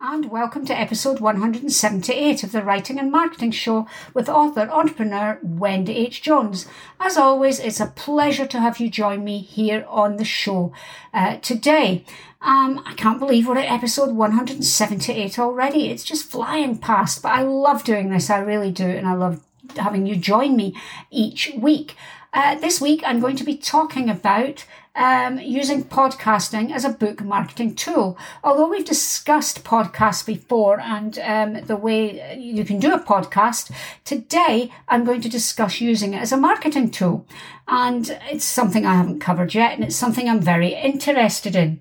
and welcome to episode 178 of the Writing and Marketing Show with author entrepreneur Wendy H. Jones. As always, it's a pleasure to have you join me here on the show uh, today. Um, I can't believe we're at episode 178 already. It's just flying past, but I love doing this. I really do, and I love having you join me each week. Uh, this week, I'm going to be talking about um, using podcasting as a book marketing tool. Although we've discussed podcasts before and um, the way you can do a podcast, today I'm going to discuss using it as a marketing tool. And it's something I haven't covered yet, and it's something I'm very interested in.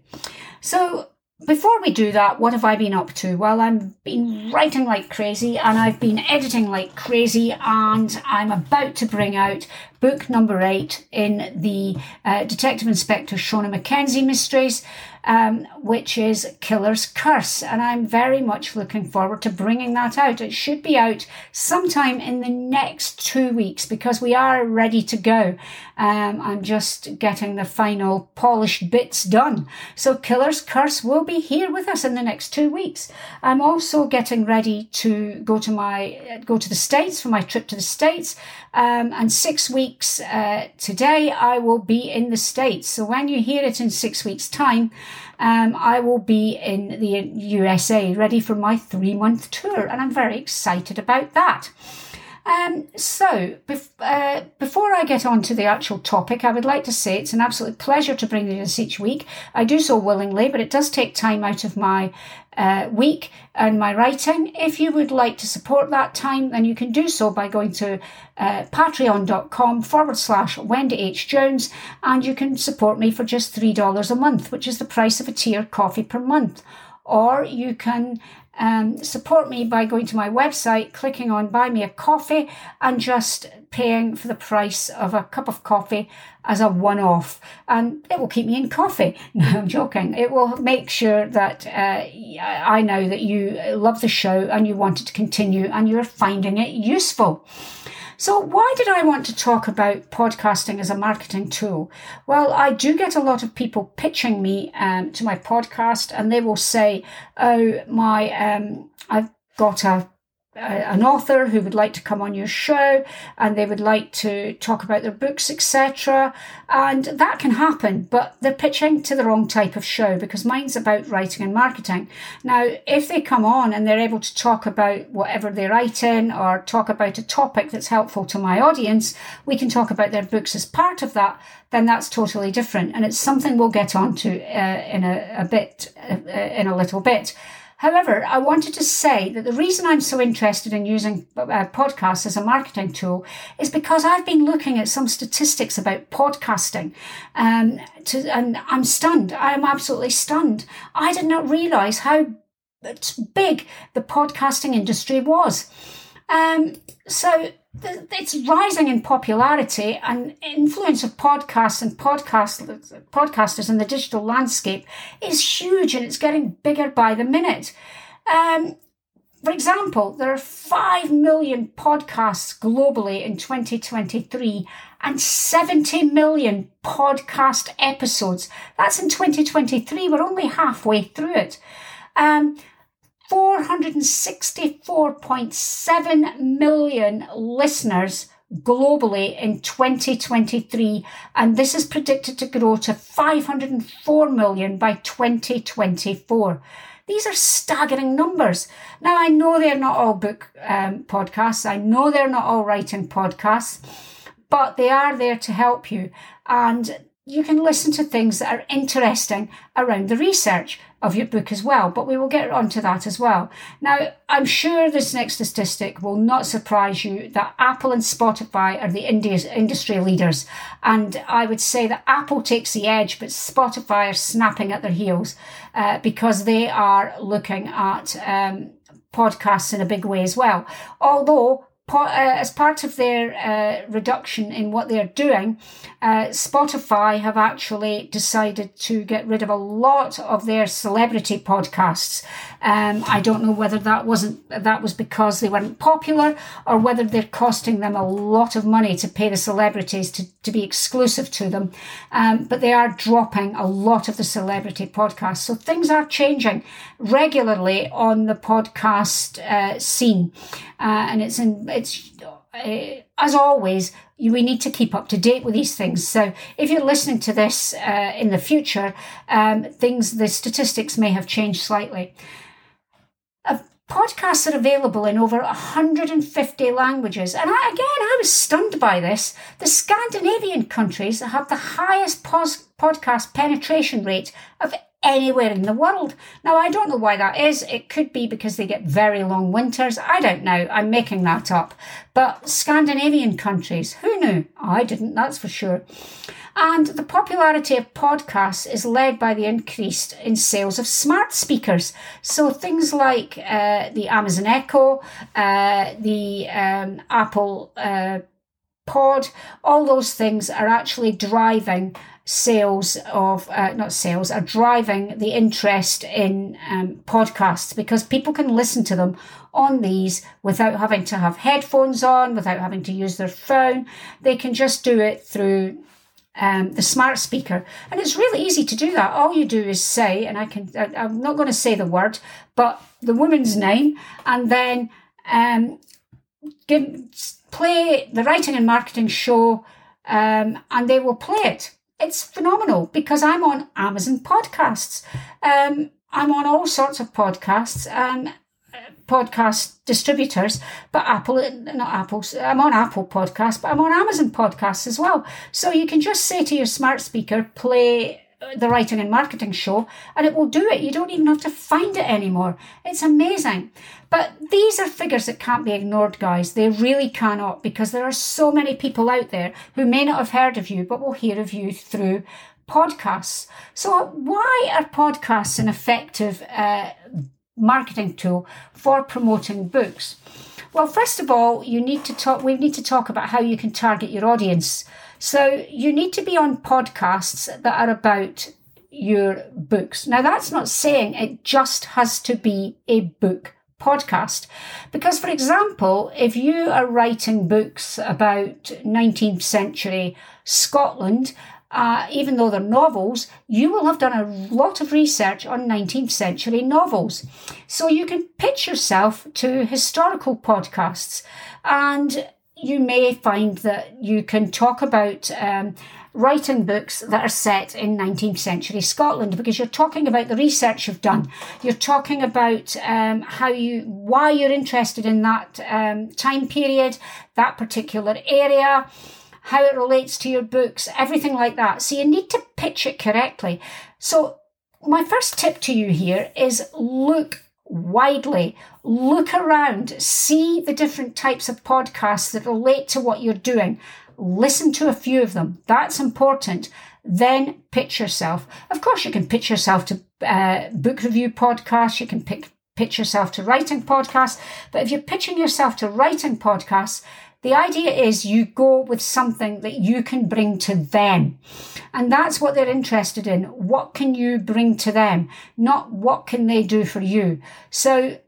So, before we do that, what have I been up to? Well, I've been writing like crazy and I've been editing like crazy, and I'm about to bring out book number eight in the uh, Detective Inspector Shona Mackenzie mysteries um, which is Killer's Curse. And I'm very much looking forward to bringing that out. It should be out sometime in the next two weeks because we are ready to go. Um, I'm just getting the final polished bits done. So Killer's Curse will be here with us in the next two weeks. I'm also getting ready to go to my, go to the States for my trip to the States. Um, and six weeks uh, today, I will be in the States. So when you hear it in six weeks' time, um, I will be in the USA ready for my three month tour, and I'm very excited about that. Um, so, bef- uh, before I get on to the actual topic, I would like to say it's an absolute pleasure to bring you this each week. I do so willingly, but it does take time out of my uh, week and my writing. If you would like to support that time, then you can do so by going to uh, patreon.com forward slash Wendy H. Jones and you can support me for just $3 a month, which is the price of a tier coffee per month. Or you can um, support me by going to my website, clicking on Buy Me a Coffee, and just paying for the price of a cup of coffee as a one off. And it will keep me in coffee. No, I'm joking. It will make sure that uh, I know that you love the show and you want it to continue and you're finding it useful. So, why did I want to talk about podcasting as a marketing tool? Well, I do get a lot of people pitching me um, to my podcast, and they will say, "Oh, my, um, I've got a an author who would like to come on your show and they would like to talk about their books, etc. And that can happen, but they're pitching to the wrong type of show because mine's about writing and marketing. Now, if they come on and they're able to talk about whatever they're writing or talk about a topic that's helpful to my audience, we can talk about their books as part of that, then that's totally different. And it's something we'll get onto uh, in a, a bit, uh, in a little bit. However, I wanted to say that the reason I'm so interested in using uh, podcasts as a marketing tool is because I've been looking at some statistics about podcasting, um, to, and I'm stunned. I am absolutely stunned. I did not realize how big the podcasting industry was. Um, so it's rising in popularity and influence of podcasts and podcast, podcasters in the digital landscape is huge and it's getting bigger by the minute. Um, for example, there are 5 million podcasts globally in 2023 and 70 million podcast episodes. That's in 2023. We're only halfway through it. Um, 464.7 million listeners globally in 2023, and this is predicted to grow to 504 million by 2024. These are staggering numbers. Now, I know they're not all book um, podcasts, I know they're not all writing podcasts, but they are there to help you. And you can listen to things that are interesting around the research of your book as well, but we will get onto that as well. Now, I'm sure this next statistic will not surprise you that Apple and Spotify are the India's industry leaders. And I would say that Apple takes the edge, but Spotify are snapping at their heels uh, because they are looking at um, podcasts in a big way as well. Although as part of their uh, reduction in what they're doing, uh, Spotify have actually decided to get rid of a lot of their celebrity podcasts. Um, I don't know whether that wasn't that was because they weren't popular or whether they're costing them a lot of money to pay the celebrities to, to be exclusive to them. Um, but they are dropping a lot of the celebrity podcasts. So things are changing regularly on the podcast uh, scene, uh, and it's in it's uh, as always, we need to keep up to date with these things. So if you're listening to this uh, in the future, um, things, the statistics may have changed slightly. Podcasts are available in over 150 languages. And I, again, I was stunned by this. The Scandinavian countries have the highest pos- podcast penetration rate of anywhere in the world. Now, I don't know why that is. It could be because they get very long winters. I don't know. I'm making that up. But Scandinavian countries, who knew? I didn't, that's for sure. And the popularity of podcasts is led by the increase in sales of smart speakers. So things like uh, the Amazon Echo, uh, the um, Apple uh, Pod, all those things are actually driving sales of uh, not sales are driving the interest in um, podcasts because people can listen to them on these without having to have headphones on without having to use their phone. They can just do it through um, the smart speaker. And it's really easy to do that. All you do is say and i can I, i'm not going to say the word but the woman's name and then um, give, play the writing and marketing show um, and they will play it it's phenomenal because I'm on Amazon podcasts. Um, I'm on all sorts of podcasts, um, podcast distributors, but Apple, not Apple, I'm on Apple podcasts, but I'm on Amazon podcasts as well. So you can just say to your smart speaker, play the writing and marketing show and it will do it. You don't even have to find it anymore. It's amazing. But these are figures that can't be ignored, guys. They really cannot because there are so many people out there who may not have heard of you but will hear of you through podcasts. So why are podcasts an effective uh, marketing tool for promoting books? Well, first of all, you need to talk, we need to talk about how you can target your audience. So you need to be on podcasts that are about your books. Now, that's not saying it just has to be a book podcast. Because, for example, if you are writing books about 19th century Scotland, uh, even though they're novels, you will have done a lot of research on 19th century novels. So you can pitch yourself to historical podcasts and you may find that you can talk about um, writing books that are set in 19th century Scotland because you're talking about the research you've done. You're talking about um, how you, why you're interested in that um, time period, that particular area, how it relates to your books, everything like that. So you need to pitch it correctly. So my first tip to you here is look widely. Look around, see the different types of podcasts that relate to what you're doing. Listen to a few of them. That's important. Then pitch yourself. Of course, you can pitch yourself to uh, book review podcasts. You can pick, pitch yourself to writing podcasts. But if you're pitching yourself to writing podcasts, the idea is you go with something that you can bring to them. And that's what they're interested in. What can you bring to them? Not what can they do for you. So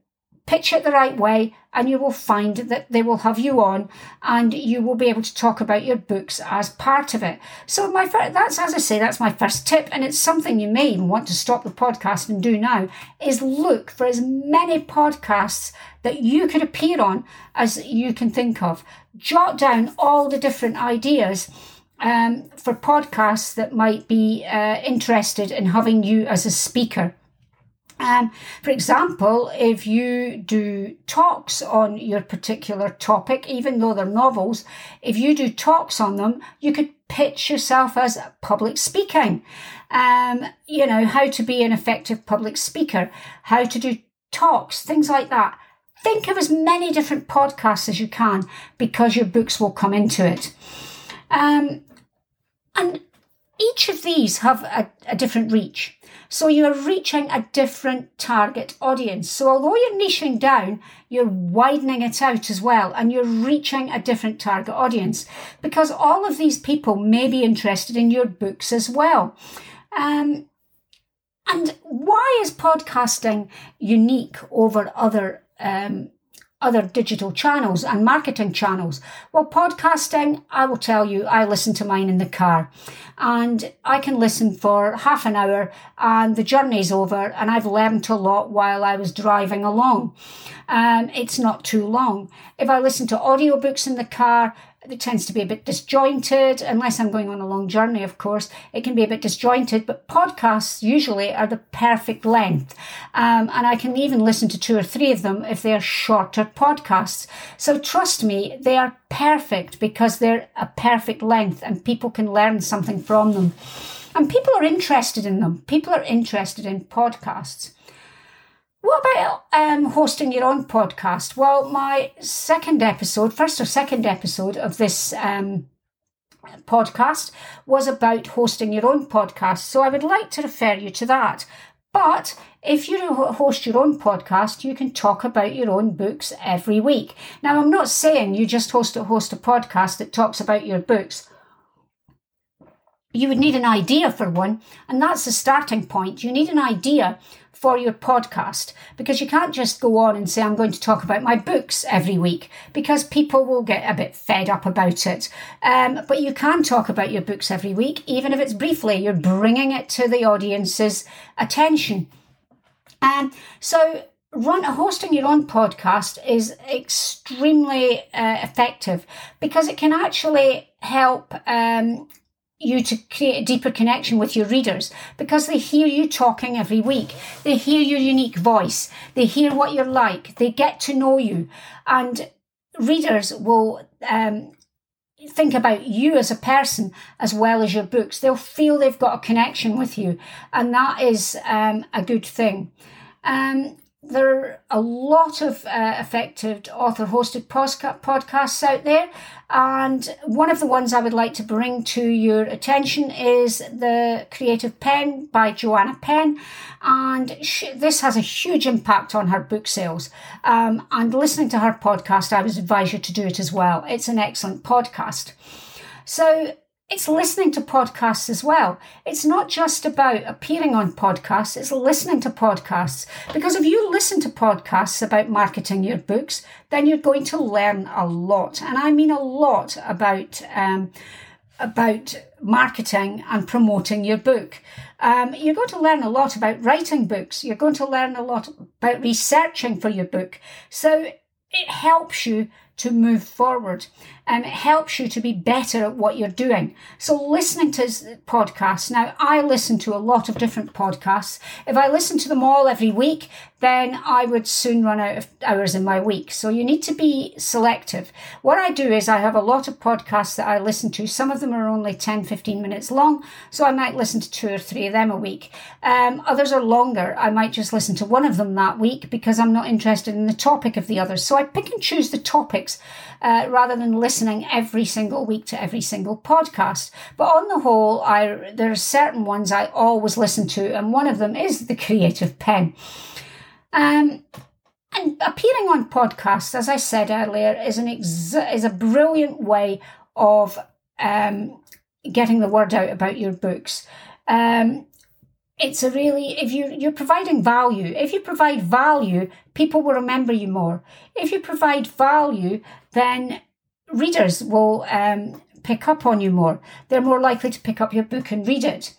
pitch it the right way and you will find that they will have you on and you will be able to talk about your books as part of it. So my that's as I say that's my first tip and it's something you may even want to stop the podcast and do now is look for as many podcasts that you could appear on as you can think of. Jot down all the different ideas um, for podcasts that might be uh, interested in having you as a speaker. Um, for example, if you do talks on your particular topic, even though they're novels, if you do talks on them, you could pitch yourself as public speaking. Um, you know, how to be an effective public speaker, how to do talks, things like that. Think of as many different podcasts as you can because your books will come into it. Um, and each of these have a, a different reach. So you're reaching a different target audience. So although you're niching down, you're widening it out as well and you're reaching a different target audience because all of these people may be interested in your books as well. Um, and why is podcasting unique over other um, other digital channels and marketing channels. Well, podcasting, I will tell you, I listen to mine in the car and I can listen for half an hour and the journey's over and I've learned a lot while I was driving along. Um, it's not too long. If I listen to audiobooks in the car, it tends to be a bit disjointed, unless I'm going on a long journey, of course. It can be a bit disjointed, but podcasts usually are the perfect length. Um, and I can even listen to two or three of them if they're shorter podcasts. So trust me, they are perfect because they're a perfect length and people can learn something from them. And people are interested in them. People are interested in podcasts. What about um, hosting your own podcast? Well, my second episode, first or second episode of this um, podcast was about hosting your own podcast. So I would like to refer you to that. But if you host your own podcast, you can talk about your own books every week. Now, I'm not saying you just host a, host a podcast that talks about your books. You would need an idea for one, and that's the starting point. You need an idea for your podcast because you can't just go on and say, I'm going to talk about my books every week because people will get a bit fed up about it. Um, but you can talk about your books every week, even if it's briefly, you're bringing it to the audience's attention. Um, so run hosting your own podcast is extremely uh, effective because it can actually help um, you to create a deeper connection with your readers because they hear you talking every week. They hear your unique voice. They hear what you're like. They get to know you. And readers will um, think about you as a person as well as your books. They'll feel they've got a connection with you. And that is um, a good thing. Um, there are a lot of uh, effective author hosted podcasts out there. And one of the ones I would like to bring to your attention is The Creative Penn by Joanna Penn. And she, this has a huge impact on her book sales. Um, and listening to her podcast, I would advise you to do it as well. It's an excellent podcast. So it's listening to podcasts as well. It's not just about appearing on podcasts, it's listening to podcasts. Because if you listen to podcasts about marketing your books, then you're going to learn a lot. And I mean a lot about, um, about marketing and promoting your book. Um, you're going to learn a lot about writing books. You're going to learn a lot about researching for your book. So it helps you to move forward and it helps you to be better at what you're doing. So listening to podcasts. Now I listen to a lot of different podcasts. If I listen to them all every week, then I would soon run out of hours in my week. So you need to be selective. What I do is I have a lot of podcasts that I listen to. Some of them are only 10, 15 minutes long. So I might listen to two or three of them a week. Um, others are longer. I might just listen to one of them that week because I'm not interested in the topic of the others. So I pick and choose the topics uh, rather than listening every single week to every single podcast. But on the whole, I, there are certain ones I always listen to, and one of them is The Creative Penn. Um, and appearing on podcasts, as I said earlier, is an ex- is a brilliant way of um, getting the word out about your books. Um, it's a really if you you're providing value. If you provide value, people will remember you more. If you provide value, then readers will um, pick up on you more. They're more likely to pick up your book and read it.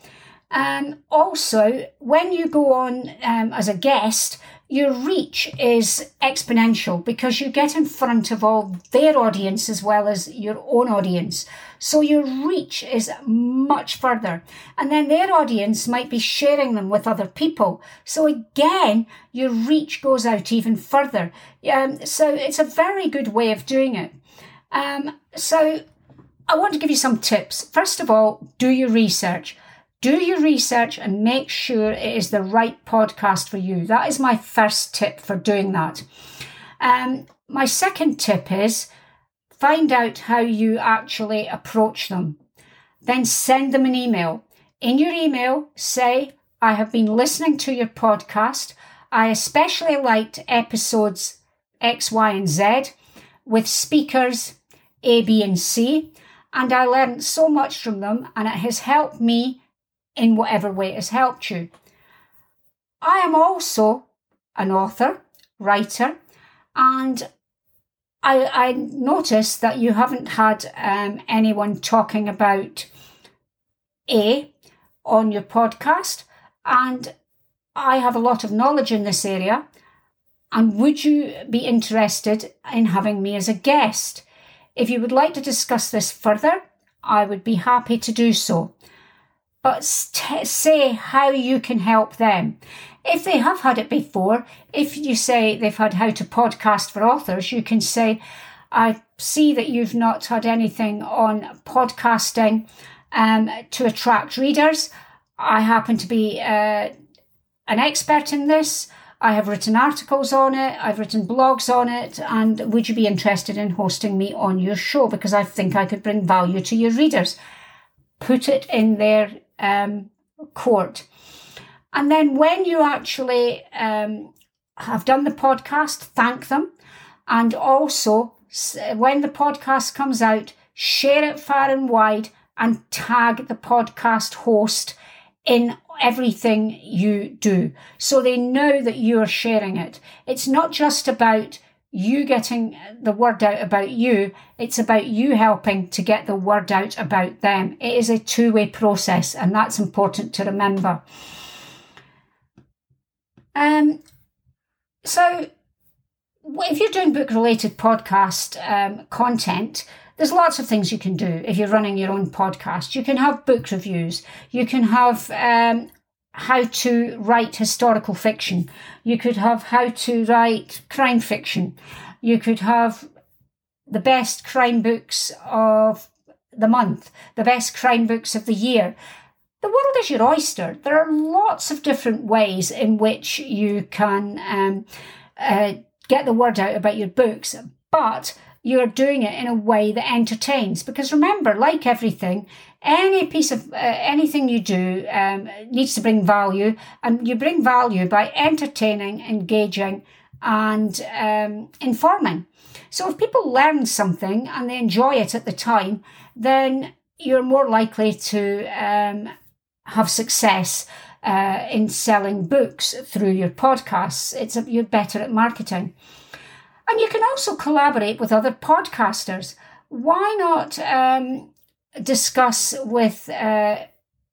Um, also, when you go on um, as a guest, your reach is exponential because you get in front of all their audience as well as your own audience. So your reach is much further. And then their audience might be sharing them with other people. So again, your reach goes out even further. Um, so it's a very good way of doing it. Um, so I want to give you some tips. First of all, do your research do your research and make sure it is the right podcast for you. That is my first tip for doing that. Um, my second tip is find out how you actually approach them. Then send them an email. in your email, say, I have been listening to your podcast. I especially liked episodes X, Y, and Z with speakers A, B, and C, and I learned so much from them, and it has helped me in whatever way it has helped you. I am also an author, writer, and I, I noticed that you haven't had um, anyone talking about A on your podcast, and I have a lot of knowledge in this area. And would you be interested in having me as a guest? If you would like to discuss this further, I would be happy to do so. But say how you can help them. If they have had it before, if you say they've had how to podcast for authors, you can say, I see that you've not had anything on podcasting um, to attract readers. I happen to be uh, an expert in this. I have written articles on it, I've written blogs on it, and would you be interested in hosting me on your show? Because I think I could bring value to your readers. Put it in their um, court. And then when you actually um, have done the podcast, thank them. And also, when the podcast comes out, share it far and wide and tag the podcast host in everything you do. So they know that you're sharing it. It's not just about you getting the word out about you, it's about you helping to get the word out about them. It is a two way process, and that's important to remember. Um, so, if you're doing book related podcast um, content, there's lots of things you can do if you're running your own podcast. You can have book reviews. You can have um, how to write historical fiction. You could have how to write crime fiction. You could have the best crime books of the month, the best crime books of the year. The world is your oyster. There are lots of different ways in which you can um, uh, get the word out about your books, but you're doing it in a way that entertains. Because remember, like everything, any piece of uh, anything you do um, needs to bring value, and you bring value by entertaining, engaging, and um, informing. So if people learn something and they enjoy it at the time, then you're more likely to um, have success uh, in selling books through your podcasts. It's you're better at marketing. And you can also collaborate with other podcasters. Why not um, discuss with, uh,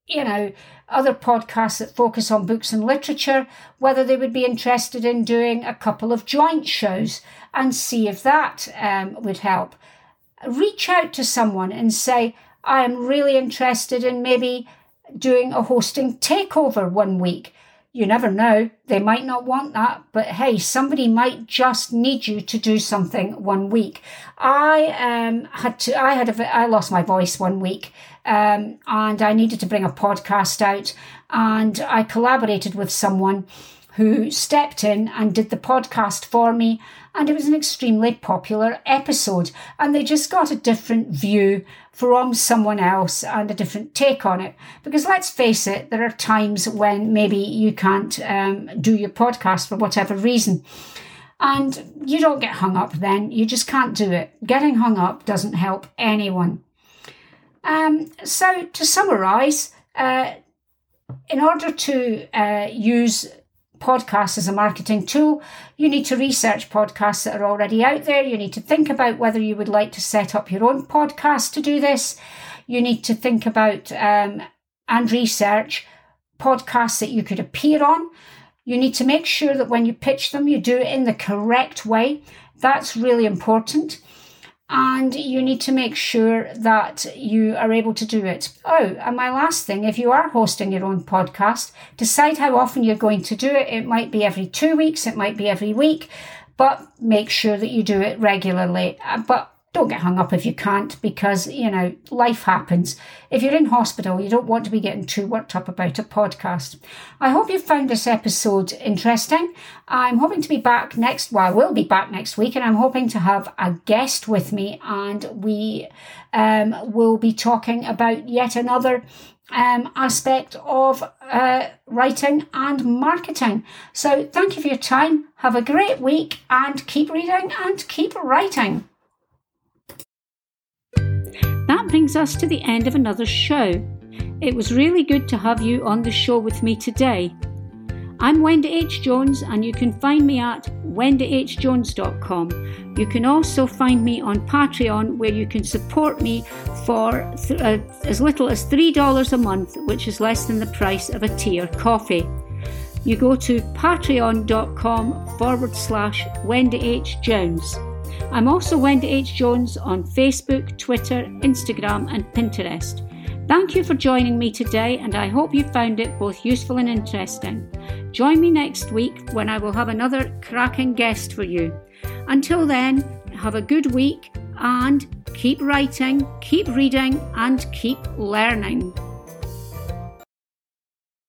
you know, other podcasts that focus on books and literature, whether they would be interested in doing a couple of joint shows and see if that um, would help. Reach out to someone and say, I am really interested in maybe doing a hosting takeover one week you never know. They might not want that, but hey, somebody might just need you to do something one week. I um had to. I had a. I lost my voice one week, um, and I needed to bring a podcast out, and I collaborated with someone who stepped in and did the podcast for me. And it was an extremely popular episode. And they just got a different view from someone else and a different take on it. Because let's face it, there are times when maybe you can't um, do your podcast for whatever reason. And you don't get hung up then. You just can't do it. Getting hung up doesn't help anyone. Um, so, to summarize, uh, in order to uh, use podcasts as a marketing tool, you need to research podcasts that are already out there. You need to think about whether you would like to set up your own podcast to do this. You need to think about um, and research podcasts that you could appear on. You need to make sure that when you pitch them, you do it in the correct way. That's really important and you need to make sure that you are able to do it. Oh, and my last thing if you are hosting your own podcast, decide how often you're going to do it. It might be every two weeks, it might be every week, but make sure that you do it regularly. Uh, but don't get hung up if you can't because, you know, life happens. If you're in hospital, you don't want to be getting too worked up about a podcast. I hope you found this episode interesting. I'm hoping to be back next, well, I will be back next week and I'm hoping to have a guest with me and we um, will be talking about yet another um, aspect of uh, writing and marketing. So thank you for your time. Have a great week and keep reading and keep writing. Brings us to the end of another show. It was really good to have you on the show with me today. I'm Wendy H. Jones, and you can find me at wendyhjones.com. You can also find me on Patreon, where you can support me for th- uh, as little as $3 a month, which is less than the price of a tea or coffee. You go to patreon.com forward slash Wendy H. Jones. I'm also Wendy H. Jones on Facebook, Twitter, Instagram, and Pinterest. Thank you for joining me today, and I hope you found it both useful and interesting. Join me next week when I will have another cracking guest for you. Until then, have a good week and keep writing, keep reading, and keep learning.